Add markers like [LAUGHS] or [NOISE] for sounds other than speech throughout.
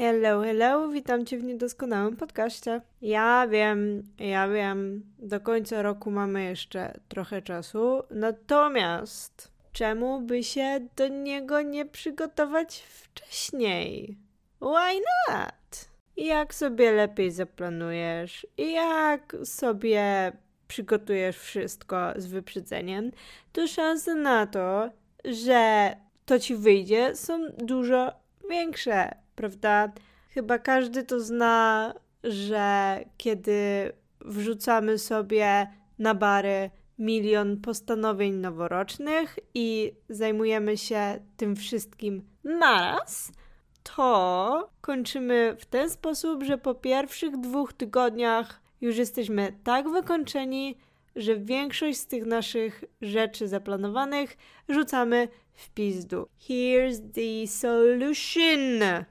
Hello, hello, witam Cię w niedoskonałym podcaście. Ja wiem, ja wiem, do końca roku mamy jeszcze trochę czasu, natomiast czemu by się do niego nie przygotować wcześniej? Why not? Jak sobie lepiej zaplanujesz, jak sobie przygotujesz wszystko z wyprzedzeniem, to szanse na to, że to ci wyjdzie, są dużo większe, prawda? Chyba każdy to zna, że kiedy wrzucamy sobie na bary milion postanowień noworocznych i zajmujemy się tym wszystkim naraz, to kończymy w ten sposób, że po pierwszych dwóch tygodniach już jesteśmy tak wykończeni, że większość z tych naszych rzeczy zaplanowanych rzucamy w pizdu. Here's the solution.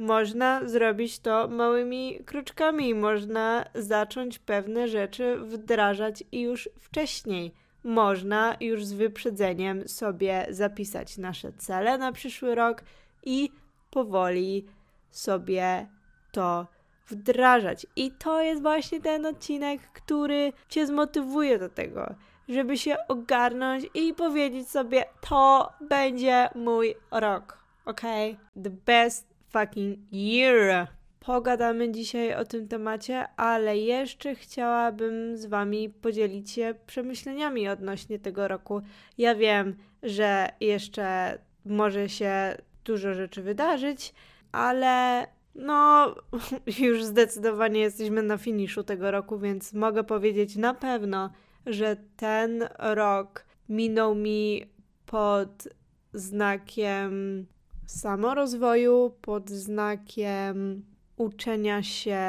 Można zrobić to małymi kroczkami, można zacząć pewne rzeczy wdrażać już wcześniej. Można już z wyprzedzeniem sobie zapisać nasze cele na przyszły rok i powoli sobie to wdrażać. I to jest właśnie ten odcinek, który Cię zmotywuje do tego, żeby się ogarnąć i powiedzieć sobie: To będzie mój rok, ok? The best fucking year. Pogadamy dzisiaj o tym temacie, ale jeszcze chciałabym z Wami podzielić się przemyśleniami odnośnie tego roku. Ja wiem, że jeszcze może się dużo rzeczy wydarzyć, ale no, [LAUGHS] już zdecydowanie jesteśmy na finiszu tego roku, więc mogę powiedzieć na pewno, że ten rok minął mi pod znakiem samorozwoju, pod znakiem uczenia się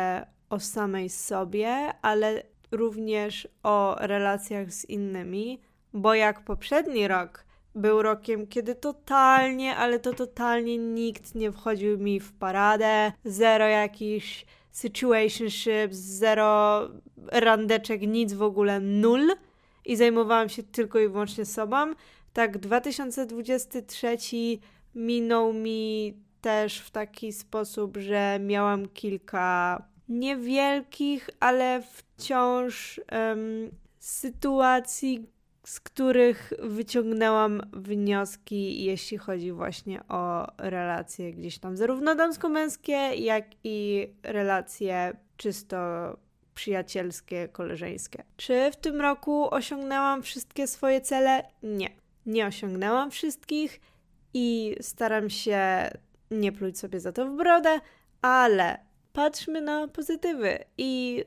o samej sobie, ale również o relacjach z innymi, bo jak poprzedni rok był rokiem, kiedy totalnie, ale to totalnie nikt nie wchodził mi w paradę, zero jakichś situationships, zero randeczek, nic w ogóle, nul i zajmowałam się tylko i wyłącznie sobą. Tak 2023 minął mi też w taki sposób, że miałam kilka niewielkich, ale wciąż um, sytuacji, z których wyciągnęłam wnioski, jeśli chodzi właśnie o relacje gdzieś tam, zarówno damsko-męskie, jak i relacje czysto przyjacielskie, koleżeńskie. Czy w tym roku osiągnęłam wszystkie swoje cele? Nie. Nie osiągnęłam wszystkich i staram się nie pluć sobie za to w brodę, ale patrzmy na pozytywy i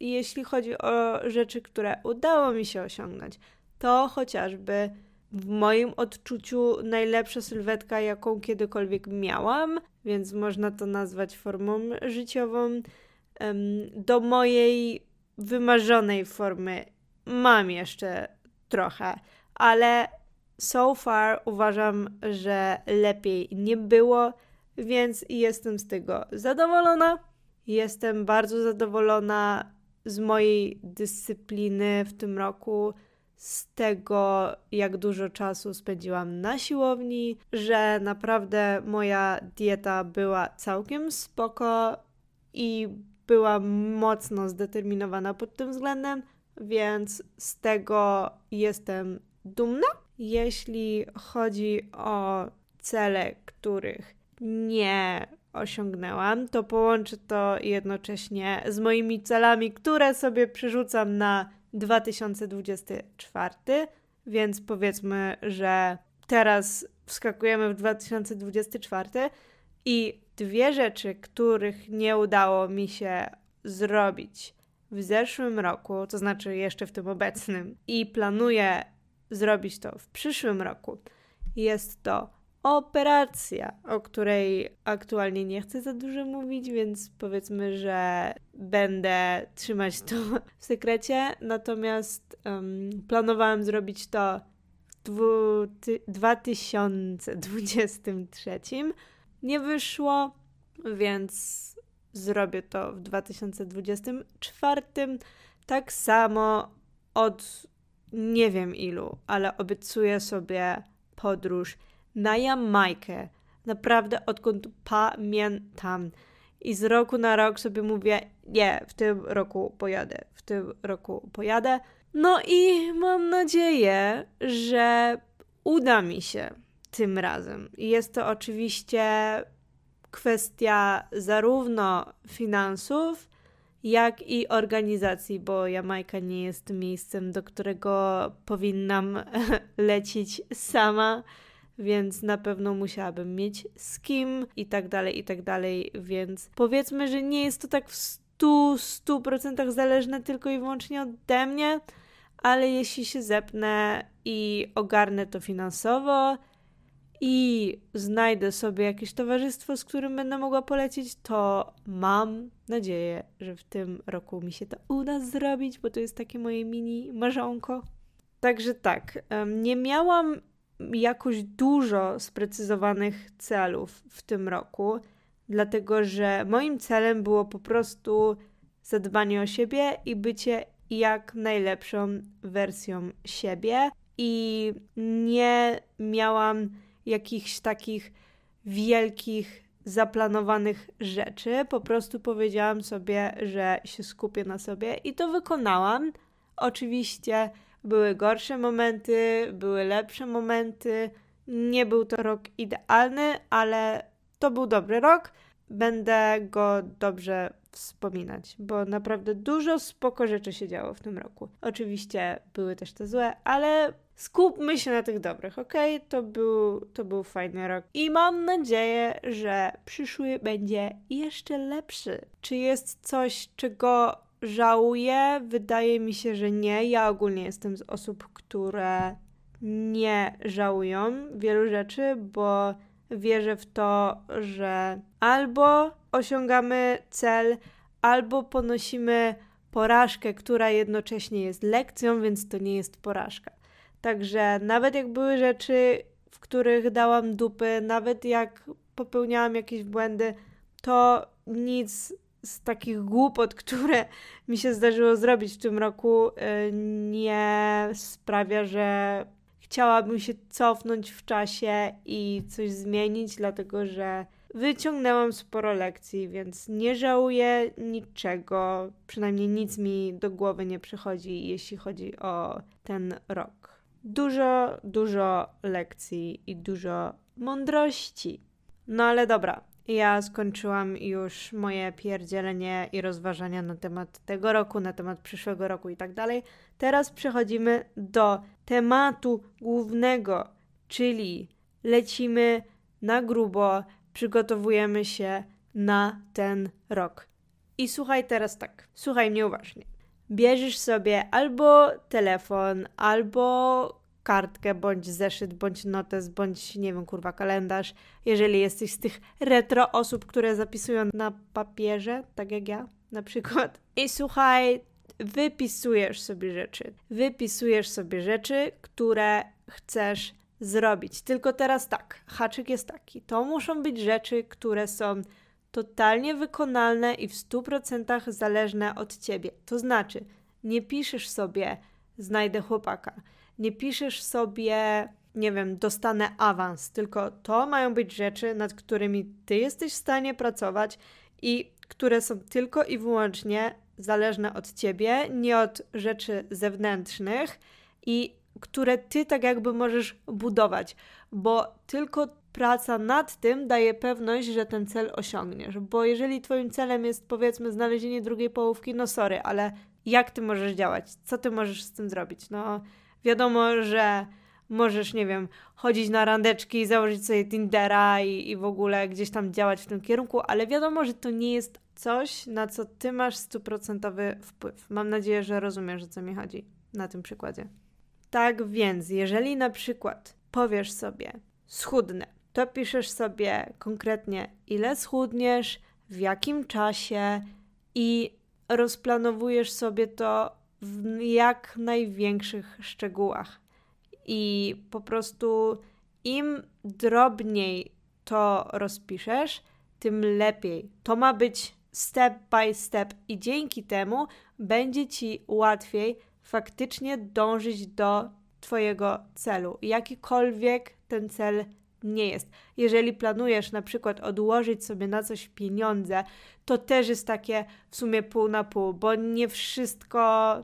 jeśli chodzi o rzeczy, które udało mi się osiągnąć, to chociażby w moim odczuciu najlepsza sylwetka, jaką kiedykolwiek miałam, więc można to nazwać formą życiową. Do mojej wymarzonej formy mam jeszcze trochę, ale so far uważam, że lepiej nie było, więc jestem z tego zadowolona. Jestem bardzo zadowolona z mojej dyscypliny w tym roku z tego, jak dużo czasu spędziłam na siłowni, że naprawdę moja dieta była całkiem spoko i była mocno zdeterminowana pod tym względem, więc z tego jestem dumna. Jeśli chodzi o cele, których nie osiągnęłam, to połączę to jednocześnie z moimi celami, które sobie przerzucam na 2024, więc powiedzmy, że teraz wskakujemy w 2024 i dwie rzeczy, których nie udało mi się zrobić w zeszłym roku, to znaczy jeszcze w tym obecnym, i planuję zrobić to w przyszłym roku, jest to operacja, o której aktualnie nie chcę za dużo mówić, więc powiedzmy, że będę trzymać to [LAUGHS] w sekrecie. Natomiast um, planowałam zrobić to w 2023. Nie wyszło, więc zrobię to w 2024. Tak samo od nie wiem ilu, ale obiecuję sobie podróż na Jamajkę Naprawdę odkąd pamiętam. I z roku na rok sobie mówię, nie, w tym roku pojadę, w tym roku pojadę. No i mam nadzieję, że uda mi się tym razem. Jest to oczywiście kwestia zarówno finansów, jak i organizacji, bo Jamajka nie jest miejscem, do którego powinnam [LAUGHS] lecieć sama, więc na pewno musiałabym mieć z kim i tak dalej, i tak dalej, więc powiedzmy, że nie jest to tak w 100, 100% zależne tylko i wyłącznie ode mnie, ale jeśli się zepnę i ogarnę to finansowo, i znajdę sobie jakieś towarzystwo, z którym będę mogła polecieć, to mam nadzieję, że w tym roku mi się to uda zrobić, bo to jest takie moje mini marzonko. Także tak, nie miałam jakoś dużo sprecyzowanych celów w tym roku, dlatego że moim celem było po prostu zadbanie o siebie i bycie jak najlepszą wersją siebie. I nie miałam jakichś takich wielkich, zaplanowanych rzeczy. Po prostu powiedziałam sobie, że się skupię na sobie i to wykonałam. Oczywiście były gorsze momenty, były lepsze momenty. Nie był to rok idealny, ale to był dobry rok. Będę go dobrze wspominać, bo naprawdę dużo spoko rzeczy się działo w tym roku. Oczywiście były też te złe, ale skupmy się na tych dobrych, ok? To był, to był fajny rok i mam nadzieję, że przyszły będzie jeszcze lepszy. Czy jest coś, czego żałuję? Wydaje mi się, że nie. Ja ogólnie jestem z osób, które nie żałują wielu rzeczy, bo wierzę w to, że albo osiągamy cel, albo ponosimy porażkę, która jednocześnie jest lekcją, więc to nie jest porażka. Także nawet jak były rzeczy, w których dałam dupy, nawet jak popełniałam jakieś błędy, to nic z takich głupot, [LAUGHS] które mi się zdarzyło zrobić w tym roku, y, nie sprawia, że chciałabym się cofnąć w czasie i coś zmienić, dlatego że wyciągnęłam sporo lekcji, więc nie żałuję niczego. Przynajmniej nic mi do głowy nie przychodzi, jeśli chodzi o ten rok. Dużo, dużo lekcji i dużo mądrości. No ale dobra, ja skończyłam już moje pierdzielenie i rozważania na temat tego roku, na temat przyszłego roku i tak dalej. Teraz przechodzimy do tematu głównego, czyli lecimy na grubo, przygotowujemy się na ten rok. I słuchaj teraz tak, słuchaj mnie uważnie. Bierzesz sobie albo telefon, albo kartkę, bądź zeszyt, bądź notes, bądź nie wiem, kurwa, kalendarz. Jeżeli jesteś z tych retro osób, które zapisują na papierze, tak jak ja na przykład. I słuchaj, wypisujesz sobie rzeczy. Wypisujesz sobie rzeczy, które chcesz zrobić. Tylko teraz tak, haczyk jest taki. To muszą być rzeczy, które są totalnie wykonalne i w 100% zależne od ciebie. To znaczy, nie piszesz sobie znajdę chłopaka. Nie piszesz sobie, nie wiem, dostanę awans, tylko to mają być rzeczy, nad którymi ty jesteś w stanie pracować i które są tylko i wyłącznie zależne od ciebie, nie od rzeczy zewnętrznych i które ty tak jakby możesz budować, bo tylko praca nad tym daje pewność, że ten cel osiągniesz. Bo jeżeli twoim celem jest powiedzmy znalezienie drugiej połówki, no sorry, ale jak ty możesz działać? Co ty możesz z tym zrobić? No wiadomo, że możesz, nie wiem, chodzić na randeczki, założyć sobie Tindera i, i w ogóle gdzieś tam działać w tym kierunku, ale wiadomo, że to nie jest coś, na co ty masz stuprocentowy wpływ. Mam nadzieję, że rozumiesz, o co mi chodzi na tym przykładzie. Tak więc, jeżeli na przykład powiesz sobie schudnę, to piszesz sobie konkretnie ile schudniesz, w jakim czasie i rozplanowujesz sobie to w jak największych szczegółach. I po prostu im drobniej to rozpiszesz, tym lepiej. To ma być step by step, i dzięki temu będzie ci łatwiej faktycznie dążyć do Twojego celu, jakikolwiek ten cel nie jest. Jeżeli planujesz na przykład odłożyć sobie na coś pieniądze, to też jest takie w sumie pół na pół, bo nie wszystko.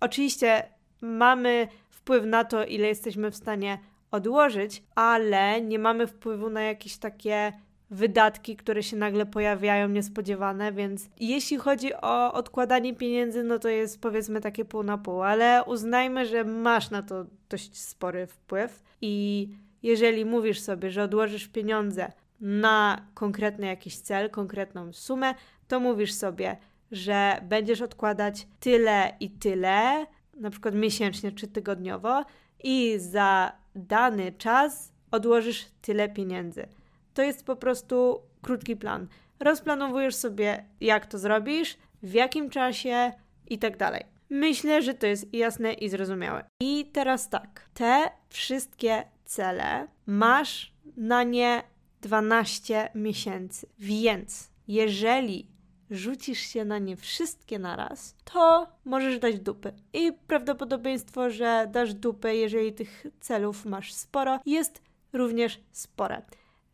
Oczywiście mamy wpływ na to, ile jesteśmy w stanie odłożyć, ale nie mamy wpływu na jakieś takie wydatki, które się nagle pojawiają niespodziewane, więc jeśli chodzi o odkładanie pieniędzy, no to jest powiedzmy takie pół na pół, ale uznajmy, że masz na to dość spory wpływ i jeżeli mówisz sobie, że odłożysz pieniądze na konkretny jakiś cel, konkretną sumę, to mówisz sobie, że będziesz odkładać tyle i tyle, na przykład miesięcznie czy tygodniowo, i za dany czas odłożysz tyle pieniędzy. To jest po prostu krótki plan. Rozplanowujesz sobie, jak to zrobisz, w jakim czasie i tak dalej. Myślę, że to jest jasne i zrozumiałe. I teraz tak, te wszystkie cele masz na nie 12 miesięcy. Więc jeżeli rzucisz się na nie wszystkie naraz, to możesz dać dupy. I prawdopodobieństwo, że dasz dupy, jeżeli tych celów masz sporo, jest również spore.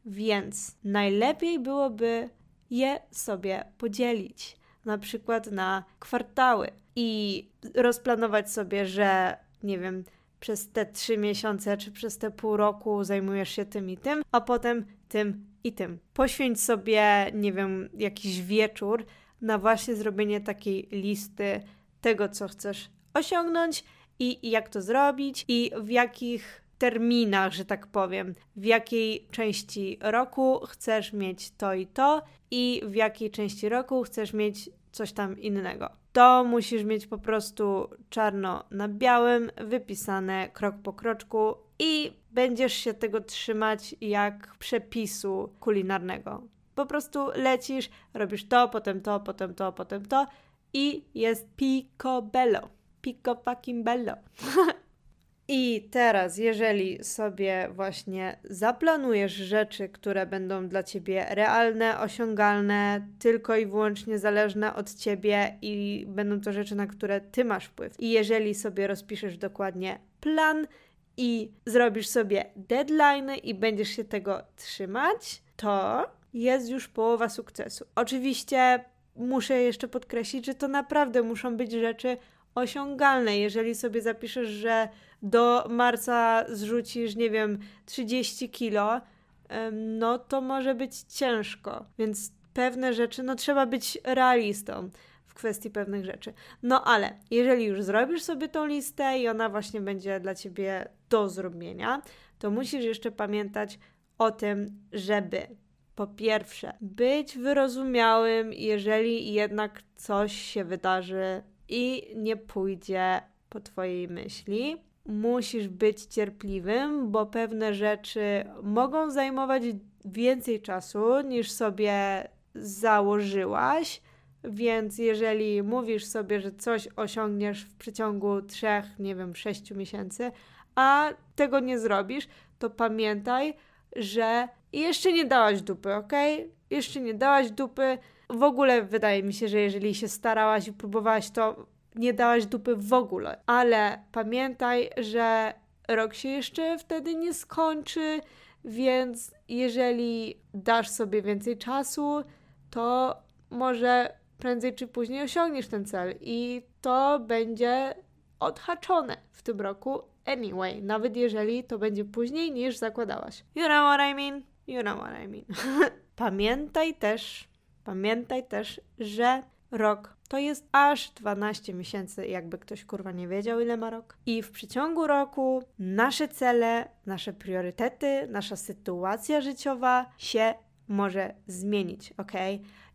Więc najlepiej byłoby je sobie podzielić, na przykład na kwartały i rozplanować sobie, że nie wiem, przez te trzy miesiące czy przez te pół roku zajmujesz się tym i tym, a potem tym i tym. Poświęć sobie, nie wiem, jakiś wieczór na właśnie zrobienie takiej listy tego, co chcesz osiągnąć i, jak to zrobić i w jakich terminach, że tak powiem, w jakiej części roku chcesz mieć to i to i w jakiej części roku chcesz mieć coś tam innego. To musisz mieć po prostu czarno na białym, wypisane krok po kroczku i będziesz się tego trzymać jak przepisu kulinarnego. Po prostu lecisz, robisz to, potem to, potem to, potem to i jest picobello. Pico fucking bello. [LAUGHS] I teraz, jeżeli sobie właśnie zaplanujesz rzeczy, które będą dla ciebie realne, osiągalne, tylko i wyłącznie zależne od ciebie i będą to rzeczy, na które ty masz wpływ. I jeżeli sobie rozpiszesz dokładnie plan i zrobisz sobie deadline i będziesz się tego trzymać, to jest już połowa sukcesu. Oczywiście muszę jeszcze podkreślić, że to naprawdę muszą być rzeczy osiągalne. Jeżeli sobie zapiszesz, że do marca zrzucisz, nie wiem, 30 kilo, no to może być ciężko. Więc pewne rzeczy, no trzeba być realistą w kwestii pewnych rzeczy. No ale jeżeli już zrobisz sobie tą listę i ona właśnie będzie dla ciebie do zrobienia, to musisz jeszcze pamiętać o tym, żeby po pierwsze być wyrozumiałym, jeżeli jednak coś się wydarzy i nie pójdzie po Twojej myśli. Musisz być cierpliwym, bo pewne rzeczy mogą zajmować więcej czasu niż sobie założyłaś. Więc jeżeli mówisz sobie, że coś osiągniesz w przeciągu trzech, nie wiem, sześciu miesięcy, a tego nie zrobisz, to pamiętaj, że jeszcze nie dałaś dupy, ok? Jeszcze nie dałaś dupy, w ogóle wydaje mi się, że jeżeli się starałaś i próbowałaś, to nie dałaś dupy w ogóle. Ale pamiętaj, że rok się jeszcze wtedy nie skończy, więc jeżeli dasz sobie więcej czasu, to może prędzej czy później osiągniesz ten cel i to będzie odhaczone w tym roku anyway, nawet jeżeli to będzie później niż zakładałaś. You know what I mean? You know what I mean. [LAUGHS] Pamiętaj też, Pamiętaj też, że rok to jest aż 12 miesięcy, jakby ktoś kurwa nie wiedział, ile ma rok. I w przeciągu roku nasze cele, nasze priorytety, nasza sytuacja życiowa się może zmienić, ok?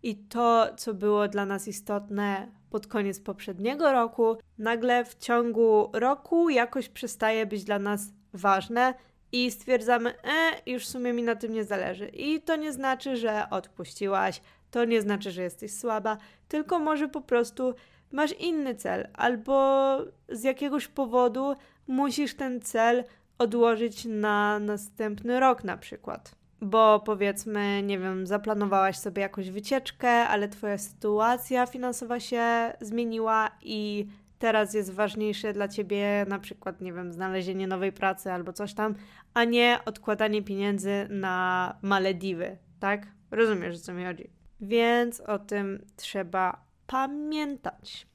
I to, co było dla nas istotne pod koniec poprzedniego roku, nagle w ciągu roku jakoś przestaje być dla nas ważne i stwierdzamy, e, już w sumie mi na tym nie zależy. I to nie znaczy, że odpuściłaś, to nie znaczy, że jesteś słaba, tylko może po prostu masz inny cel, albo z jakiegoś powodu musisz ten cel odłożyć na następny rok na przykład. Bo powiedzmy, nie wiem, zaplanowałaś sobie jakąś wycieczkę, ale twoja sytuacja finansowa się zmieniła i teraz jest ważniejsze dla ciebie na przykład, nie wiem, znalezienie nowej pracy albo coś tam, a nie odkładanie pieniędzy na Malediwy, tak? Rozumiesz, o co mi chodzi. Więc o tym trzeba pamiętać.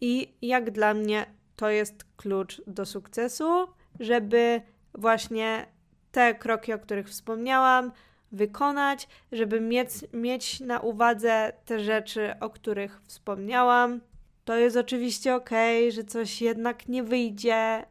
I jak dla mnie to jest klucz do sukcesu, żeby właśnie te kroki, o których wspomniałam, wykonać, żeby mieć, mieć na uwadze te rzeczy, o których wspomniałam. To jest oczywiście ok, że coś jednak nie wyjdzie.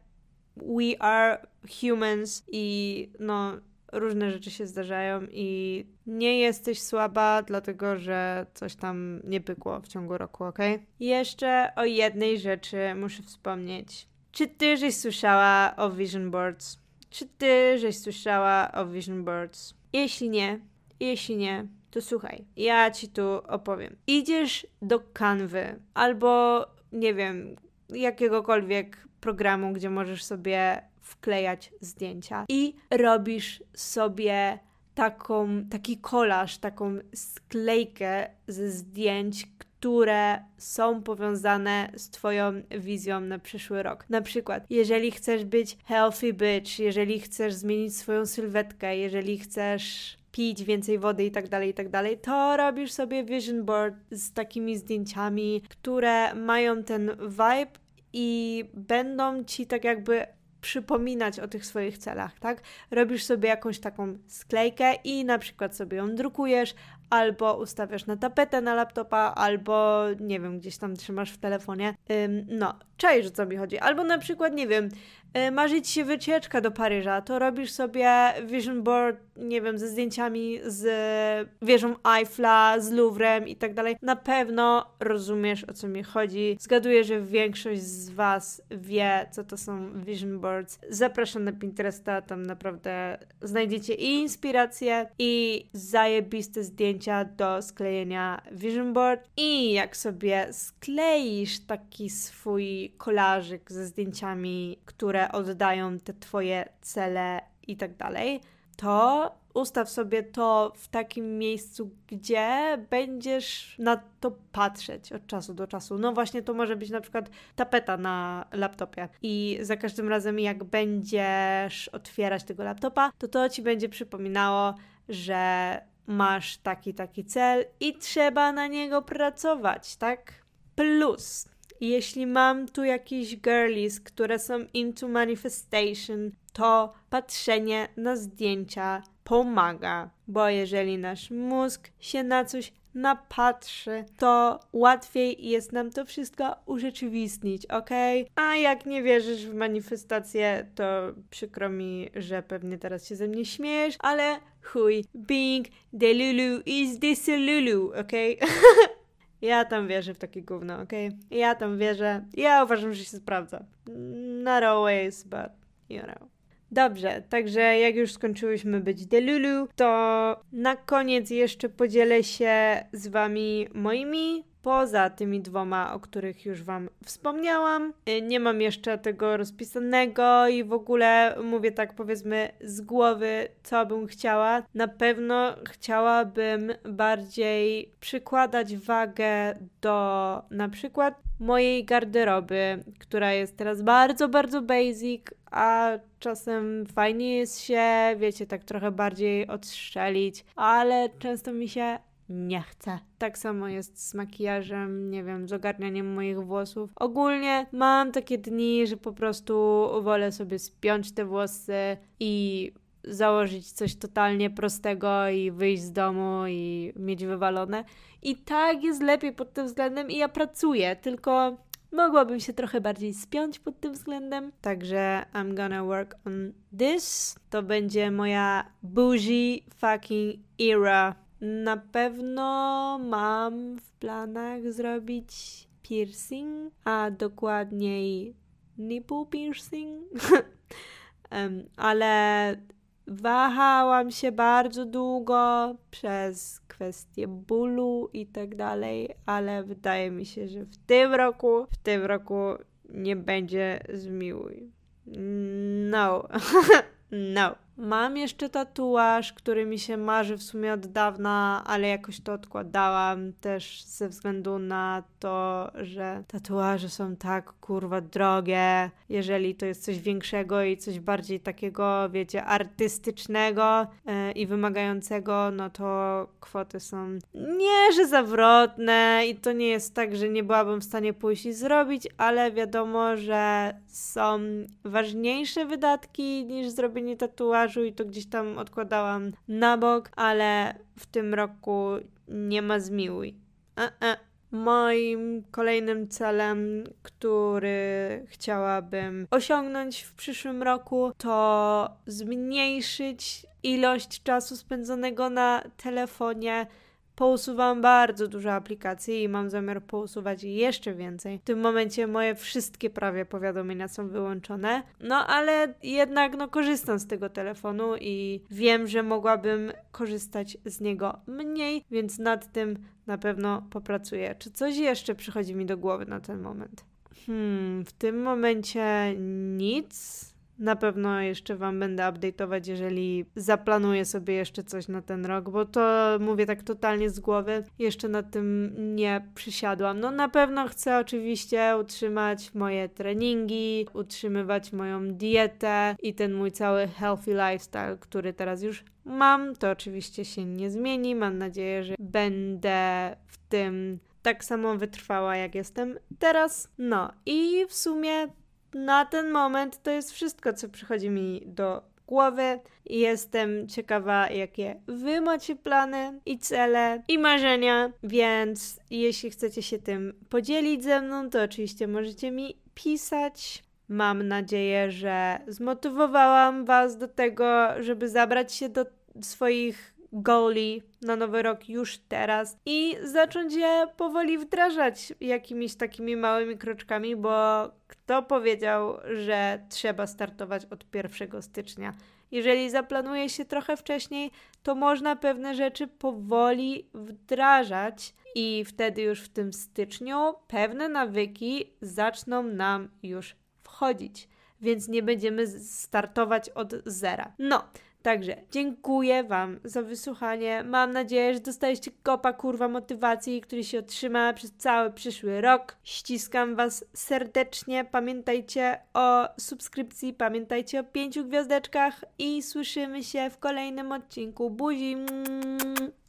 We are humans i no, różne rzeczy się zdarzają i nie jesteś słaba, dlatego że coś tam nie pykło w ciągu roku, ok? Jeszcze o jednej rzeczy muszę wspomnieć. Czy ty żeś słyszała o vision boards? Czy ty żeś słyszała o vision boards? Jeśli nie, jeśli nie, to słuchaj, ja ci tu opowiem. Idziesz do kanwy albo nie wiem, jakiegokolwiek programu, gdzie możesz sobie wklejać zdjęcia i robisz sobie taką, taki kolaż, taką sklejkę ze zdjęć, które są powiązane z Twoją wizją na przyszły rok. Na przykład, jeżeli chcesz być healthy bitch, jeżeli chcesz zmienić swoją sylwetkę, jeżeli chcesz pić więcej wody i tak dalej, i tak dalej, to robisz sobie vision board z takimi zdjęciami, które mają ten vibe i będą ci tak jakby przypominać o tych swoich celach, tak? Robisz sobie jakąś taką sklejkę i na przykład sobie ją drukujesz, albo ustawiasz na tapetę na laptopa, albo nie wiem, gdzieś tam trzymasz w telefonie. Ym, no, czaisz o co mi chodzi. Albo na przykład, nie wiem, yy, ci się wycieczka do Paryża, to robisz sobie vision board, nie wiem, ze zdjęciami z wieżą Eiffla, z Louvrem i tak dalej. Na pewno rozumiesz o co mi chodzi. Zgaduję, że większość z Was wie, co to są vision boards. Zapraszam na Pinteresta, tam naprawdę znajdziecie i inspiracje, i zajebiste zdjęcia do sklejenia vision board i jak sobie skleisz taki swój kolażyk ze zdjęciami, które oddają te twoje cele i tak dalej, to ustaw sobie to w takim miejscu, gdzie będziesz na to patrzeć od czasu do czasu. No właśnie to może być na przykład tapeta na laptopie i za każdym razem jak będziesz otwierać tego laptopa, to to ci będzie przypominało, że masz taki, taki cel i trzeba na niego pracować, tak? Plus, jeśli mam tu jakieś girlies, które są into manifestation, to patrzenie na zdjęcia pomaga, bo jeżeli nasz mózg się na coś napatrzy, to łatwiej jest nam to wszystko urzeczywistnić, ok? A jak nie wierzysz w manifestację, to przykro mi, że pewnie teraz się ze mnie śmiejesz, ale chuj, being the Lulu is this Lulu, ok? [LAUGHS] Ja tam wierzę w takie gówno, ok? Ja tam wierzę. Ja uważam, że się sprawdza. Not always, but you know. Dobrze, także jak już skończyłyśmy być Delulu, to na koniec jeszcze podzielę się z Wami moimi poza tymi dwoma, o których już Wam wspomniałam. Y, nie mam jeszcze tego rozpisanego i w ogóle mówię tak powiedzmy z głowy, co bym chciała. Na pewno chciałabym bardziej przykładać wagę do na przykład mojej garderoby, która jest teraz bardzo, bardzo basic, a czasem fajnie jest się, wiecie, tak trochę bardziej odstrzelić, ale często mi się nie chcę. Tak samo jest z makijażem, nie wiem, z ogarnianiem moich włosów. Ogólnie mam takie dni, że po prostu wolę sobie spiąć te włosy i założyć coś totalnie prostego i wyjść z domu i mieć wywalone. I tak jest lepiej pod tym względem i ja pracuję, tylko mogłabym się trochę bardziej spiąć pod tym względem. Także I'm gonna work on this. To będzie moja bougie fucking era. Na pewno mam w planach zrobić piercing, a dokładniej nipple piercing. [LAUGHS] um, ale Wahałam się bardzo długo przez kwestie bólu i tak dalej, ale wydaje mi się, że w tym roku, w tym roku nie będzie zmiłuj. No, [LAUGHS] no. Mam jeszcze tatuaż, który mi się marzy w sumie od dawna, ale jakoś to odkładałam też ze względu na to, że tatuaże są tak kurwa drogie. Jeżeli to jest coś większego i coś bardziej takiego, wiecie, artystycznego yy, i wymagającego, no to kwoty są nie, że zawrotne i to nie jest tak, że nie byłabym w stanie pójść i zrobić, ale wiadomo, że są ważniejsze wydatki niż zrobienie tatuażu i to gdzieś tam odkładałam na bok, ale w tym roku nie ma zmiłuj. E-e. Moim kolejnym celem, który chciałabym osiągnąć w przyszłym roku, to zmniejszyć ilość czasu spędzonego na telefonie pousuwam bardzo dużo aplikacji i mam zamiar pousuwać jeszcze więcej. W tym momencie moje wszystkie prawie powiadomienia są wyłączone, no ale jednak no korzystam z tego telefonu i wiem, że mogłabym korzystać z niego mniej, więc nad tym na pewno popracuję. Czy coś jeszcze przychodzi mi do głowy na ten moment? Hmm, w tym momencie nic. Na pewno jeszcze Wam będę update'ować, jeżeli zaplanuję sobie jeszcze coś na ten rok, bo to mówię tak totalnie z głowy. Jeszcze nad tym nie przysiadłam. No na pewno chcę oczywiście utrzymać moje treningi, utrzymywać moją dietę i ten mój cały healthy lifestyle, który teraz już mam. To oczywiście się nie zmieni. Mam nadzieję, że będę w tym tak samo wytrwała, jak jestem teraz. No i w sumie na ten moment to jest wszystko, co przychodzi mi do głowy. Jestem ciekawa, jakie Wy macie plany i cele i marzenia, więc jeśli chcecie się tym podzielić ze mną, to oczywiście możecie mi pisać. Mam nadzieję, że zmotywowałam Was do tego, żeby zabrać się do swoich goali na nowy rok już teraz i zacząć je powoli wdrażać jakimiś takimi małymi kroczkami, bo kto powiedział, że trzeba startować od 1 stycznia? Jeżeli zaplanuje się trochę wcześniej, to można pewne rzeczy powoli wdrażać i wtedy już w tym styczniu pewne nawyki zaczną nam już wchodzić, więc nie będziemy startować od zera. No, Także dziękuję Wam za wysłuchanie. Mam nadzieję, że dostaliście kopa kurwa motywacji, który się otrzyma przez cały przyszły rok. Ściskam Was serdecznie. Pamiętajcie o subskrypcji, pamiętajcie o pięciu gwiazdeczkach i słyszymy się w kolejnym odcinku. Buzi!